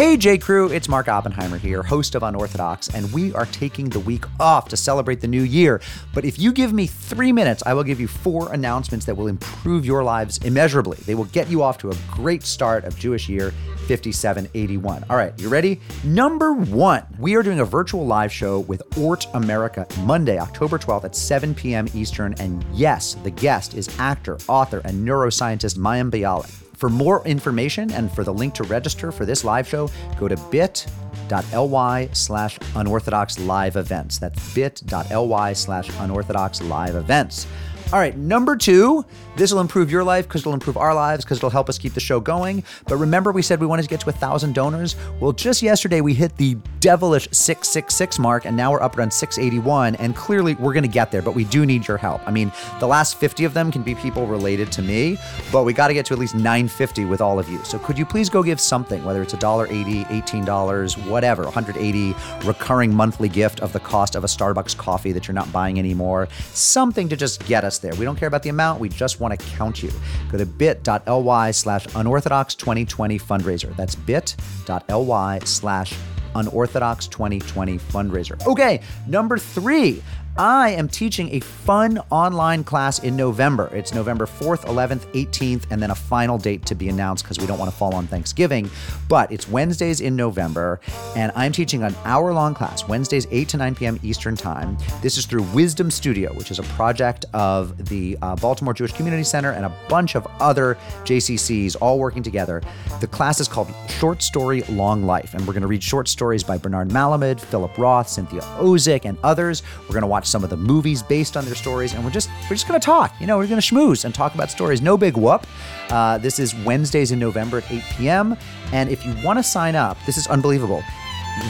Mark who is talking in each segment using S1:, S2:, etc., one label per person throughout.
S1: Hey, Jew Crew, it's Mark Oppenheimer here, host of Unorthodox, and we are taking the week off to celebrate the new year. But if you give me three minutes, I will give you four announcements that will improve your lives immeasurably. They will get you off to a great start of Jewish year 5781. All right, you ready? Number one, we are doing a virtual live show with Ort America Monday, October 12th at 7 p.m. Eastern. And yes, the guest is actor, author, and neuroscientist Mayim Bialik. For more information and for the link to register for this live show, go to bit.ly slash unorthodox live events. That's bit.ly slash unorthodox live events. All right, number two, this will improve your life because it'll improve our lives because it'll help us keep the show going. But remember, we said we wanted to get to a thousand donors. Well, just yesterday we hit the devilish 666 mark, and now we're up around 681. And clearly, we're going to get there, but we do need your help. I mean, the last 50 of them can be people related to me, but we got to get to at least 950 with all of you. So could you please go give something, whether it's $1.80, $18, whatever, 180 recurring monthly gift of the cost of a Starbucks coffee that you're not buying anymore, something to just get us there. We don't care about the amount, we just want to count you. Go to bit.ly slash unorthodox 2020 fundraiser. That's bit.ly slash unorthodox 2020 fundraiser. Okay, number three. I am teaching a fun online class in November. It's November 4th, 11th, 18th, and then a final date to be announced because we don't want to fall on Thanksgiving. But it's Wednesdays in November, and I'm teaching an hour long class, Wednesdays, 8 to 9 p.m. Eastern Time. This is through Wisdom Studio, which is a project of the uh, Baltimore Jewish Community Center and a bunch of other JCCs all working together. The class is called Short Story Long Life, and we're going to read short stories by Bernard Malamud, Philip Roth, Cynthia Ozick, and others. We're going to watch some of the movies based on their stories, and we're just we're just gonna talk. You know, we're gonna schmooze and talk about stories. No big whoop. Uh, this is Wednesdays in November at 8 p.m. And if you want to sign up, this is unbelievable.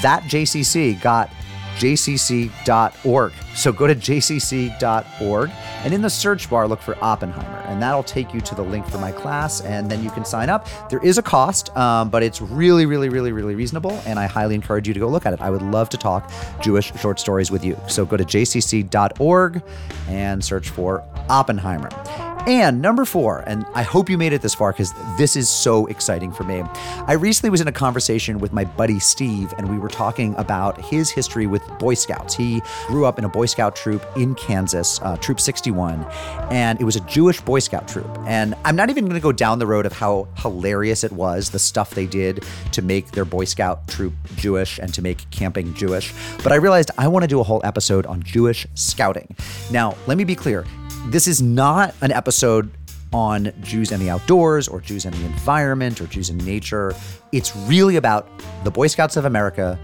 S1: That JCC got jcc.org. So go to jcc.org and in the search bar, look for Oppenheimer, and that'll take you to the link for my class, and then you can sign up. There is a cost, um, but it's really, really, really, really reasonable, and I highly encourage you to go look at it. I would love to talk Jewish short stories with you. So go to jcc.org and search for Oppenheimer. And number four, and I hope you made it this far because this is so exciting for me. I recently was in a conversation with my buddy Steve, and we were talking about his history with Boy Scouts. He grew up in a Boy Scout troop in Kansas, uh, Troop 61, and it was a Jewish Boy Scout troop. And I'm not even going to go down the road of how hilarious it was, the stuff they did to make their Boy Scout troop Jewish and to make camping Jewish. But I realized I want to do a whole episode on Jewish scouting. Now, let me be clear this is not an episode on Jews and the outdoors or Jews and the environment or Jews and nature. It's really about the Boy Scouts of America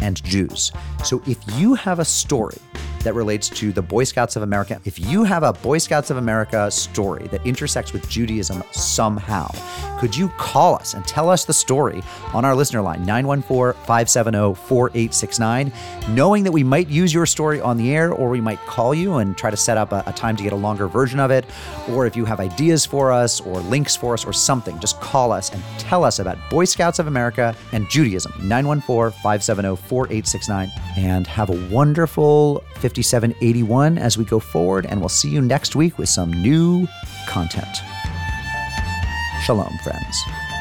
S1: and Jews. So if you have a story that relates to the Boy Scouts of America, if you have a Boy Scouts of America story that intersects with Judaism somehow, could you call us and tell us the story on our listener line, 914 570 4869, knowing that we might use your story on the air or we might call you and try to set up a, a time to get a longer version of it? Or if you have ideas for us or links for us or something, just call us and tell us about Boy Scouts of America and Judaism, 914 570 4869. And have a wonderful 5781 as we go forward, and we'll see you next week with some new content. Shalom, friends.